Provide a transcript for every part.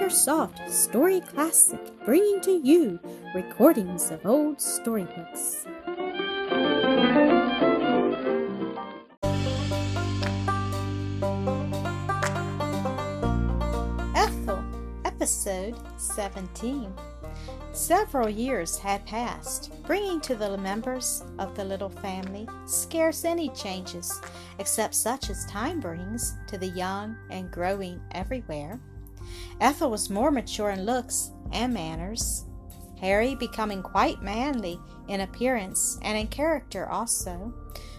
AcreSoft Story Classic, bringing to you recordings of old storybooks. Ethel, Episode 17. Several years had passed, bringing to the members of the little family scarce any changes, except such as time brings to the young and growing everywhere. Ethel was more mature in looks and manners, Harry becoming quite manly in appearance and in character also.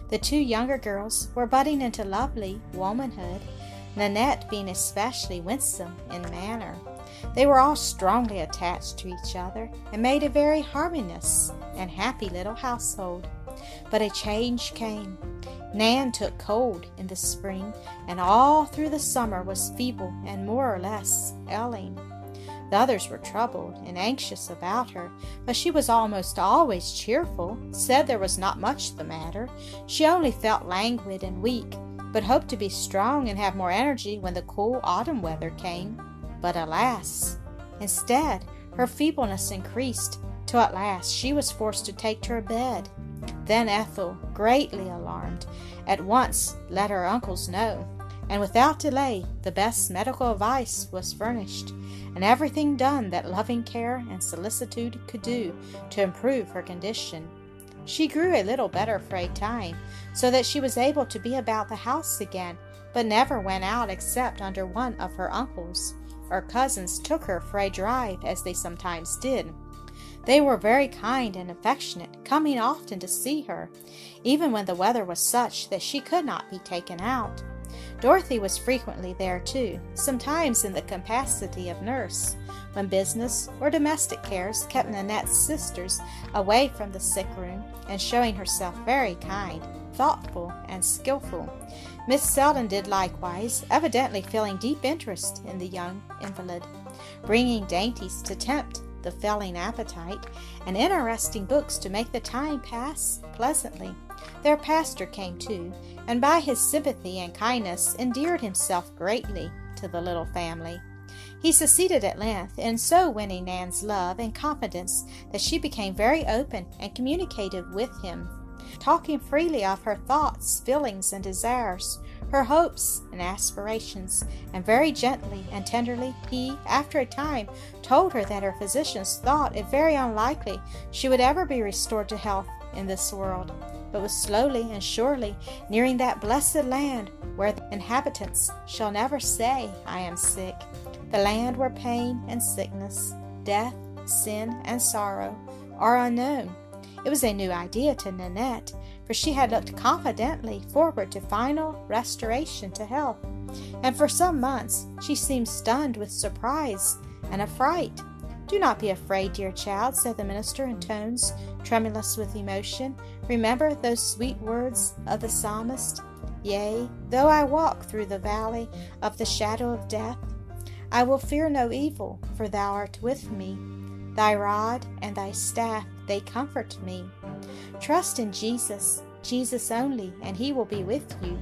The two younger girls were budding into lovely womanhood, Nanette being especially winsome in manner. They were all strongly attached to each other and made a very harmonious and happy little household. But a change came. Nan took cold in the spring, and all through the summer was feeble and more or less ailing. The others were troubled and anxious about her, but she was almost always cheerful, said there was not much the matter. She only felt languid and weak, but hoped to be strong and have more energy when the cool autumn weather came. But alas! Instead, her feebleness increased, till at last she was forced to take to her bed. Then Ethel, greatly alarmed, at once let her uncles know, and without delay the best medical advice was furnished, and everything done that loving care and solicitude could do to improve her condition. She grew a little better for a time, so that she was able to be about the house again, but never went out except under one of her uncles. Her cousins took her for a drive, as they sometimes did. They were very kind and affectionate, coming often to see her, even when the weather was such that she could not be taken out. Dorothy was frequently there too, sometimes in the capacity of nurse, when business or domestic cares kept Nanette's sisters away from the sick room, and showing herself very kind, thoughtful, and skilful. Miss Selden did likewise, evidently feeling deep interest in the young invalid, bringing dainties to tempt the Felling appetite, and interesting books to make the time pass pleasantly. Their pastor came too, and by his sympathy and kindness endeared himself greatly to the little family. He succeeded at length in so winning Nan's love and confidence that she became very open and communicative with him, talking freely of her thoughts, feelings, and desires, her hopes and aspirations, and very gently and tenderly he, after a time, told her that her physicians thought it very unlikely she would ever be restored to health in this world, but was slowly and surely nearing that blessed land where the inhabitants shall never say, I am sick, the land where pain and sickness, death, sin, and sorrow are unknown. It was a new idea to Nanette, for she had looked confidently forward to final restoration to health, and for some months she seemed stunned with surprise and affright. Do not be afraid, dear child, said the minister in tones tremulous with emotion. Remember those sweet words of the psalmist Yea, though I walk through the valley of the shadow of death, I will fear no evil, for thou art with me. Thy rod and thy staff, they comfort me. Trust in Jesus, Jesus only, and he will be with you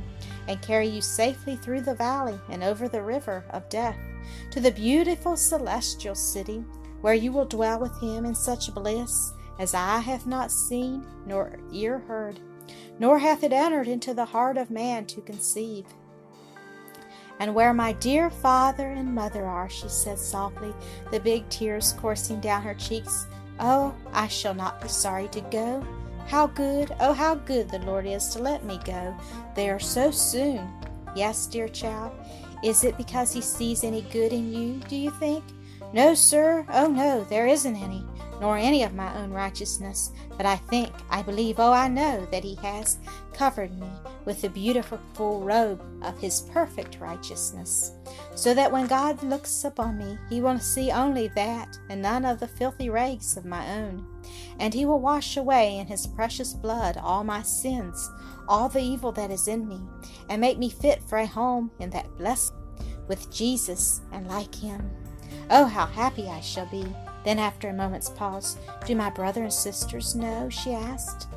and carry you safely through the valley and over the river of death to the beautiful celestial city where you will dwell with him in such bliss as eye have not seen nor ear heard, nor hath it entered into the heart of man to conceive. And where my dear father and mother are, she said softly, the big tears coursing down her cheeks, oh, I shall not be sorry to go. How good, oh, how good the Lord is to let me go there so soon. Yes, dear child, is it because He sees any good in you, do you think? No, sir, oh no, there isn't any, nor any of my own righteousness, but I think, I believe, oh, I know that He has covered me with the beautiful robe of His perfect righteousness, so that when God looks upon me, He will see only that and none of the filthy rags of my own and he will wash away in his precious blood all my sins, all the evil that is in me, and make me fit for a home in that blessed with Jesus and like him. Oh, how happy I shall be. Then, after a moment's pause, Do my brother and sisters know? she asked.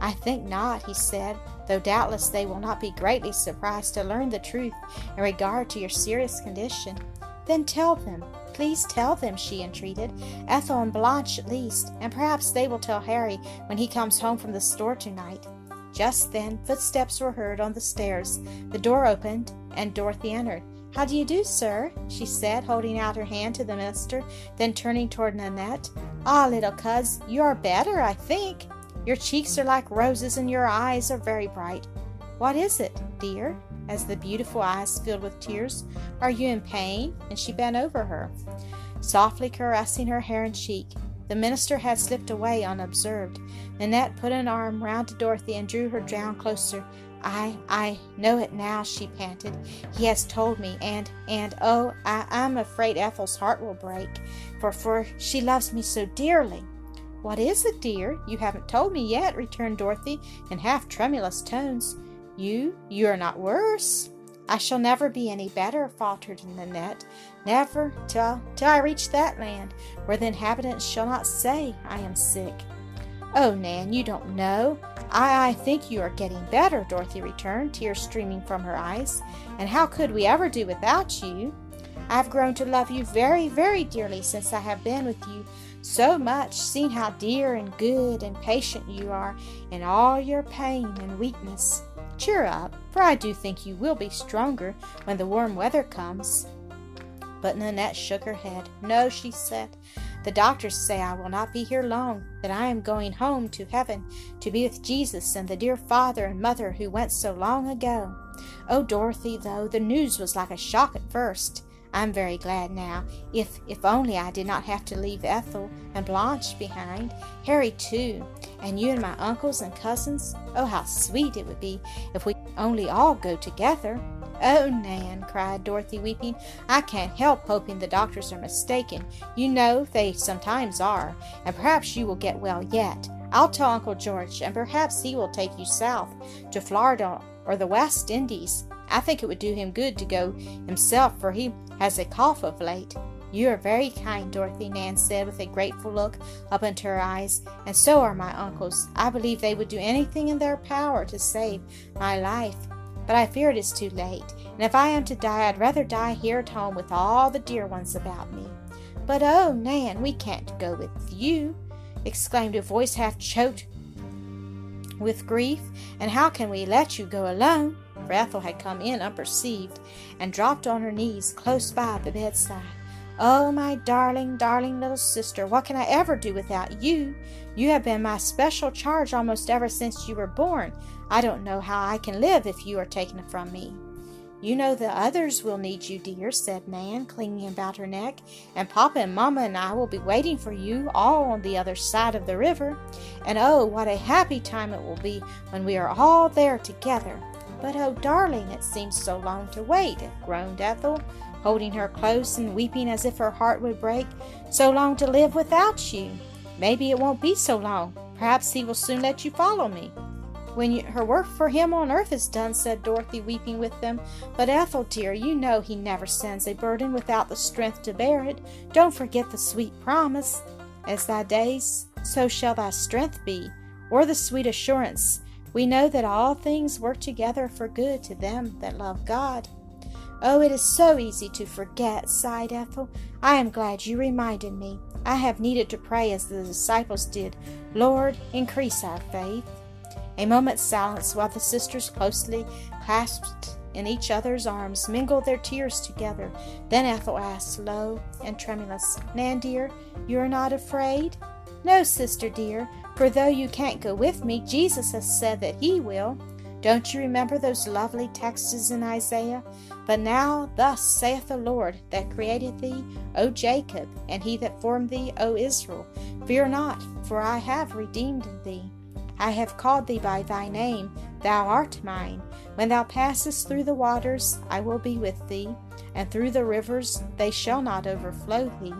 I think not, he said, though doubtless they will not be greatly surprised to learn the truth in regard to your serious condition. Then tell them. Please tell them, she entreated. Ethel and Blanche at least, and perhaps they will tell Harry when he comes home from the store tonight. Just then, footsteps were heard on the stairs. The door opened, and Dorothy entered. How do you do, sir? she said, holding out her hand to the minister, then turning toward Nanette. Ah, little cuz, you are better, I think. Your cheeks are like roses, and your eyes are very bright. What is it, dear? As the beautiful eyes filled with tears. Are you in pain? And she bent over her, softly caressing her hair and cheek. The minister had slipped away unobserved. Nanette put an arm round Dorothy and drew her down closer. I I know it now, she panted. He has told me, and and oh, I, I'm afraid Ethel's heart will break, for for she loves me so dearly. What is it, dear? You haven't told me yet, returned Dorothy in half tremulous tones. You you are not worse. I shall never be any better, faltered Nanette. Never till till I reach that land where the inhabitants shall not say I am sick. Oh, Nan, you don't know. I, I think you are getting better, Dorothy returned, tears streaming from her eyes. And how could we ever do without you? I have grown to love you very, very dearly since I have been with you so much, seeing how dear and good and patient you are in all your pain and weakness. Cheer up, for I do think you will be stronger when the warm weather comes. But Nanette shook her head. No, she said. The doctors say I will not be here long, that I am going home to heaven to be with Jesus and the dear father and mother who went so long ago. Oh, Dorothy, though, the news was like a shock at first. I'm very glad now. If if only I did not have to leave Ethel and Blanche behind, Harry too, and you and my uncles and cousins. Oh, how sweet it would be if we could only all go together. Oh, Nan, cried Dorothy, weeping, I can't help hoping the doctors are mistaken. You know they sometimes are, and perhaps you will get well yet. I'll tell Uncle George, and perhaps he will take you south to Florida or the West Indies. I think it would do him good to go himself, for he has a cough of late. You are very kind, Dorothy, Nan said with a grateful look up into her eyes, and so are my uncles. I believe they would do anything in their power to save my life. But I fear it is too late, and if I am to die, I'd rather die here at home with all the dear ones about me. But oh, Nan, we can't go with you, exclaimed a voice half choked with grief. And how can we let you go alone? Ethel had come in unperceived and dropped on her knees close by the bedside. Oh, my darling, darling little sister, what can I ever do without you? You have been my special charge almost ever since you were born. I don't know how I can live if you are taken from me. You know the others will need you, dear, said Nan, clinging about her neck, and Papa and Mamma and I will be waiting for you all on the other side of the river. And oh, what a happy time it will be when we are all there together. But oh, darling, it seems so long to wait, groaned Ethel, holding her close and weeping as if her heart would break. So long to live without you. Maybe it won't be so long. Perhaps he will soon let you follow me. When you, her work for him on earth is done, said Dorothy, weeping with them. But Ethel, dear, you know he never sends a burden without the strength to bear it. Don't forget the sweet promise. As thy days, so shall thy strength be, or the sweet assurance. We know that all things work together for good to them that love God. Oh, it is so easy to forget, sighed Ethel. I am glad you reminded me. I have needed to pray as the disciples did. Lord, increase our faith. A moment's silence while the sisters, closely clasped in each other's arms, mingled their tears together. Then Ethel asked, low and tremulous, Nan, dear, you are not afraid? No, sister dear, for though you can't go with me, Jesus has said that he will. Don't you remember those lovely texts in Isaiah? But now, thus saith the Lord that created thee, O Jacob, and he that formed thee, O Israel Fear not, for I have redeemed thee. I have called thee by thy name, thou art mine. When thou passest through the waters, I will be with thee, and through the rivers, they shall not overflow thee.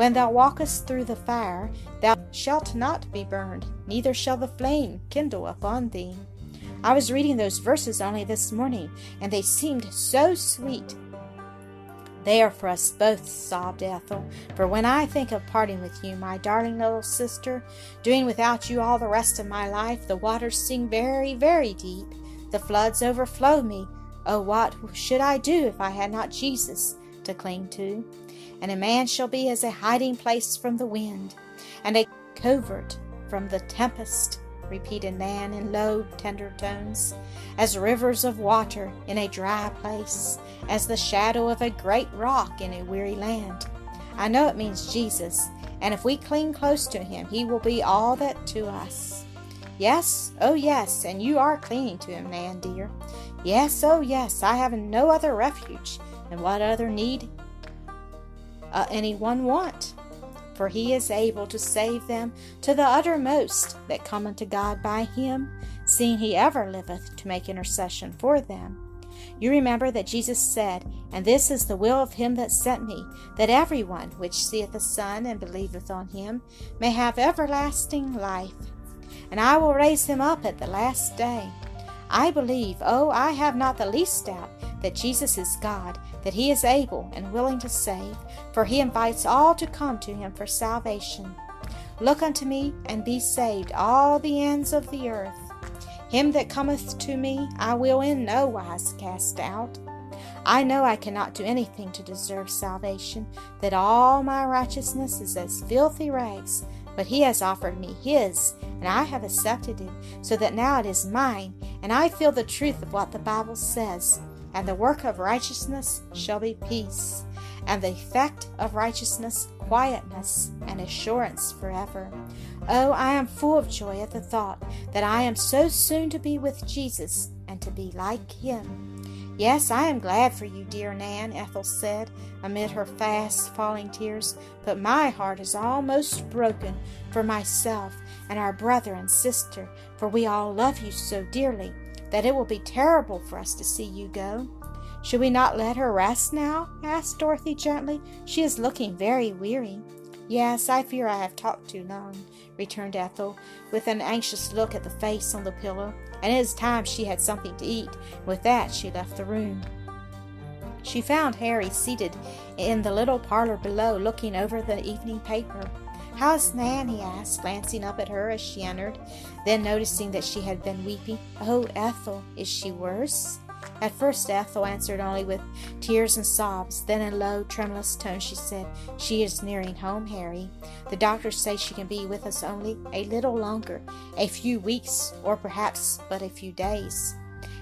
When thou walkest through the fire, thou shalt not be burned, neither shall the flame kindle upon thee. I was reading those verses only this morning, and they seemed so sweet. They are for us both, sobbed Ethel. For when I think of parting with you, my darling little sister, doing without you all the rest of my life, the waters seem very, very deep. The floods overflow me. Oh, what should I do if I had not Jesus to cling to. And a man shall be as a hiding place from the wind, and a covert from the tempest, repeated Nan in low, tender tones, as rivers of water in a dry place, as the shadow of a great rock in a weary land. I know it means Jesus, and if we cling close to him, he will be all that to us. Yes, oh yes, and you are clinging to him, Nan dear. Yes, oh yes, I have no other refuge, and what other need uh, anyone want? For he is able to save them to the uttermost that come unto God by him, seeing he ever liveth to make intercession for them. You remember that Jesus said, And this is the will of him that sent me, that every one which seeth the Son and believeth on him may have everlasting life. And I will raise him up at the last day. I believe, oh, I have not the least doubt, that Jesus is God, that he is able and willing to save, for he invites all to come to him for salvation. Look unto me, and be saved, all the ends of the earth. Him that cometh to me I will in no wise cast out. I know I cannot do anything to deserve salvation, that all my righteousness is as filthy rags, but he has offered me his, and I have accepted it, so that now it is mine, and I feel the truth of what the Bible says. And the work of righteousness shall be peace, and the effect of righteousness quietness and assurance forever. Oh, I am full of joy at the thought that I am so soon to be with Jesus and to be like him. Yes, I am glad for you, dear Nan, Ethel said amid her fast falling tears, but my heart is almost broken for myself and our brother and sister, for we all love you so dearly that it will be terrible for us to see you go. Should we not let her rest now? asked Dorothy gently. She is looking very weary. Yes, I fear I have talked too long, returned Ethel, with an anxious look at the face on the pillow, and it is time she had something to eat. With that, she left the room. She found Harry seated in the little parlor below, looking over the evening paper. How's Nan? he asked, glancing up at her as she entered. Then, noticing that she had been weeping, Oh, Ethel, is she worse? At first Ethel answered only with tears and sobs. Then in low, tremulous tones she said, She is nearing home, Harry. The doctors say she can be with us only a little longer, a few weeks, or perhaps but a few days.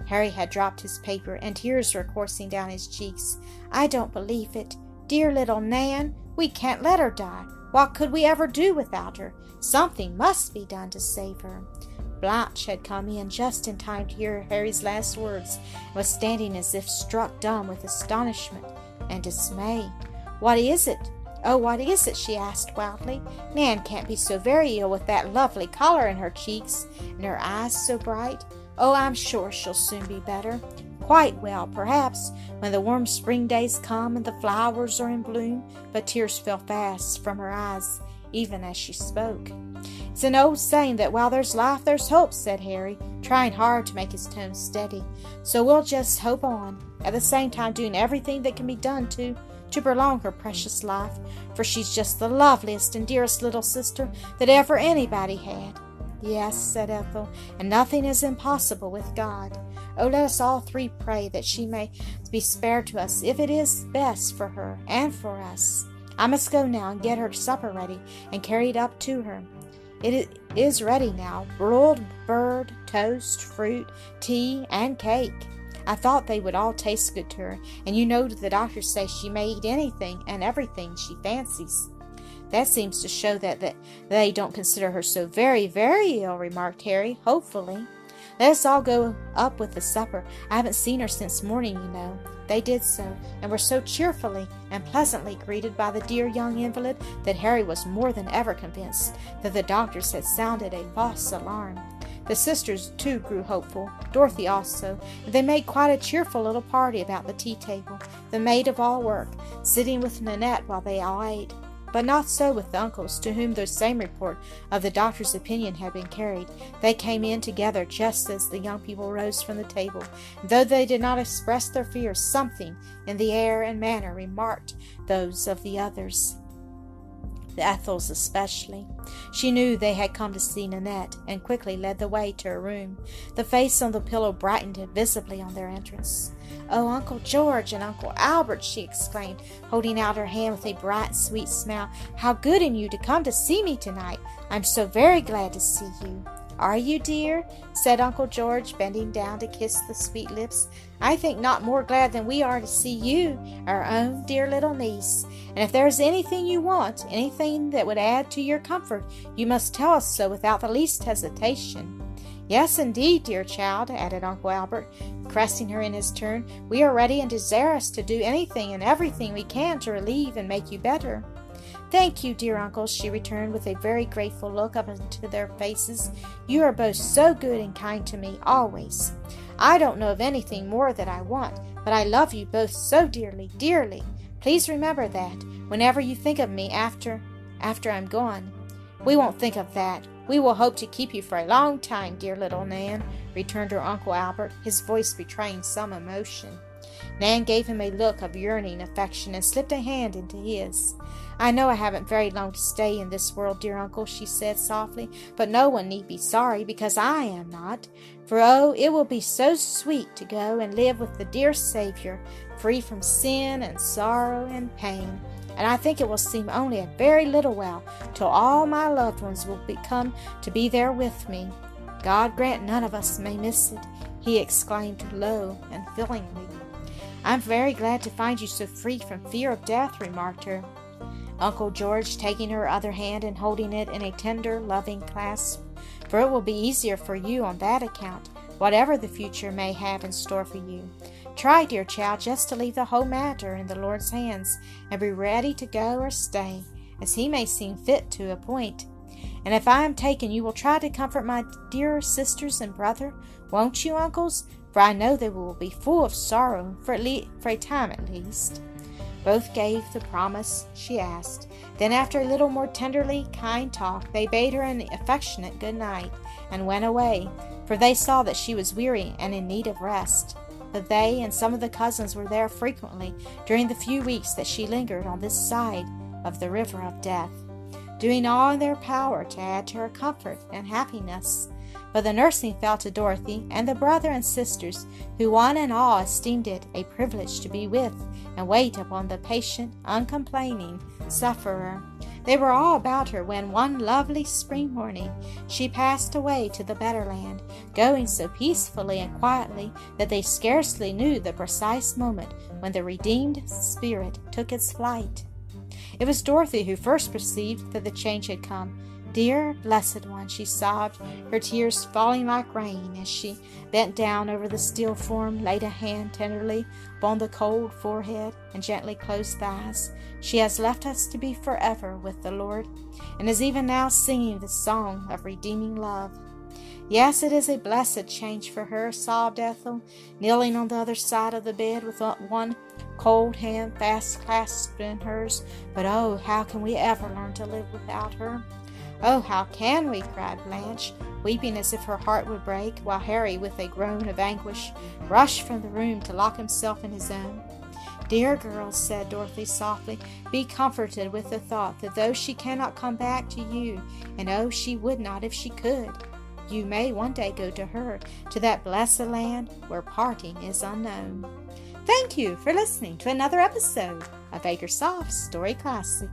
Harry had dropped his paper, and tears were coursing down his cheeks. I don't believe it. Dear little Nan, we can't let her die. What could we ever do without her? Something must be done to save her. Blanche had come in just in time to hear Harry's last words, and was standing as if struck dumb with astonishment and dismay. What is it? Oh, what is it? she asked wildly. Nan can't be so very ill with that lovely color in her cheeks and her eyes so bright. Oh, I'm sure she'll soon be better. Quite well, perhaps, when the warm spring days come and the flowers are in bloom. But tears fell fast from her eyes even as she spoke. It's an old saying that while there's life, there's hope, said Harry, trying hard to make his tone steady. So we'll just hope on, at the same time doing everything that can be done to to prolong her precious life, for she's just the loveliest and dearest little sister that ever anybody had. Yes, said Ethel, and nothing is impossible with God. Oh, let us all three pray that she may be spared to us if it is best for her and for us. I must go now and get her supper ready and carry it up to her. It is ready now broiled bird, toast, fruit, tea, and cake. I thought they would all taste good to her, and you know the doctors say she may eat anything and everything she fancies. That seems to show that, that they don't consider her so very, very ill, remarked Harry, hopefully. Let us all go up with the supper. I haven't seen her since morning, you know. They did so, and were so cheerfully and pleasantly greeted by the dear young invalid that Harry was more than ever convinced that the doctors had sounded a false alarm. The sisters, too, grew hopeful, Dorothy also, and they made quite a cheerful little party about the tea table, the maid of all work, sitting with Nanette while they all ate. But not so with the uncles, to whom the same report of the doctor's opinion had been carried. They came in together just as the young people rose from the table, though they did not express their fears, something in the air and manner remarked those of the others. The Ethels especially. She knew they had come to see Nanette, and quickly led the way to her room. The face on the pillow brightened visibly on their entrance. Oh, Uncle George and Uncle Albert, she exclaimed, holding out her hand with a bright, sweet smile. How good in you to come to see me tonight. I'm so very glad to see you. Are you, dear? said Uncle George, bending down to kiss the sweet lips. I think not more glad than we are to see you, our own dear little niece. And if there is anything you want, anything that would add to your comfort, you must tell us so without the least hesitation. Yes, indeed, dear child, added Uncle Albert, caressing her in his turn. We are ready and desirous to do anything and everything we can to relieve and make you better. Thank you, dear uncle, she returned with a very grateful look up into their faces. You are both so good and kind to me, always. I don't know of anything more that I want, but I love you both so dearly, dearly. Please remember that whenever you think of me after after I'm gone. We won't think of that. We will hope to keep you for a long time, dear little Nan, returned her Uncle Albert, his voice betraying some emotion. Nan gave him a look of yearning affection and slipped a hand into his. I know I haven't very long to stay in this world, dear uncle, she said softly, but no one need be sorry because I am not. For oh, it will be so sweet to go and live with the dear Savior, free from sin and sorrow and pain. And I think it will seem only a very little while till all my loved ones will become to be there with me. God grant none of us may miss it, he exclaimed low and feelingly. I'm very glad to find you so free from fear of death, remarked her Uncle George taking her other hand and holding it in a tender, loving clasp. For it will be easier for you on that account, whatever the future may have in store for you. Try, dear child, just to leave the whole matter in the Lord's hands, and be ready to go or stay, as He may seem fit to appoint. And if I am taken, you will try to comfort my dear sisters and brother, won't you, uncles? For I know they will be full of sorrow, for, le- for a time at least. Both gave the promise she asked. Then, after a little more tenderly kind talk, they bade her an affectionate good night and went away, for they saw that she was weary and in need of rest. But they and some of the cousins were there frequently during the few weeks that she lingered on this side of the river of death, doing all in their power to add to her comfort and happiness. But the nursing fell to Dorothy and the brother and sisters, who one and all esteemed it a privilege to be with and wait upon the patient, uncomplaining sufferer. They were all about her when one lovely spring morning she passed away to the better land, going so peacefully and quietly that they scarcely knew the precise moment when the redeemed spirit took its flight. It was Dorothy who first perceived that the change had come Dear blessed one, she sobbed, her tears falling like rain as she bent down over the still form, laid a hand tenderly upon the cold forehead, and gently closed the eyes. She has left us to be forever with the Lord, and is even now singing the song of redeeming love. Yes, it is a blessed change for her, sobbed Ethel, kneeling on the other side of the bed with one cold hand fast clasped in hers. But oh, how can we ever learn to live without her? Oh, how can we? cried Blanche, weeping as if her heart would break, while Harry, with a groan of anguish, rushed from the room to lock himself in his own. Dear girls, said Dorothy softly, be comforted with the thought that though she cannot come back to you, and oh, she would not if she could, you may one day go to her, to that blessed land where parting is unknown. Thank you for listening to another episode of Acresoft Story Classic.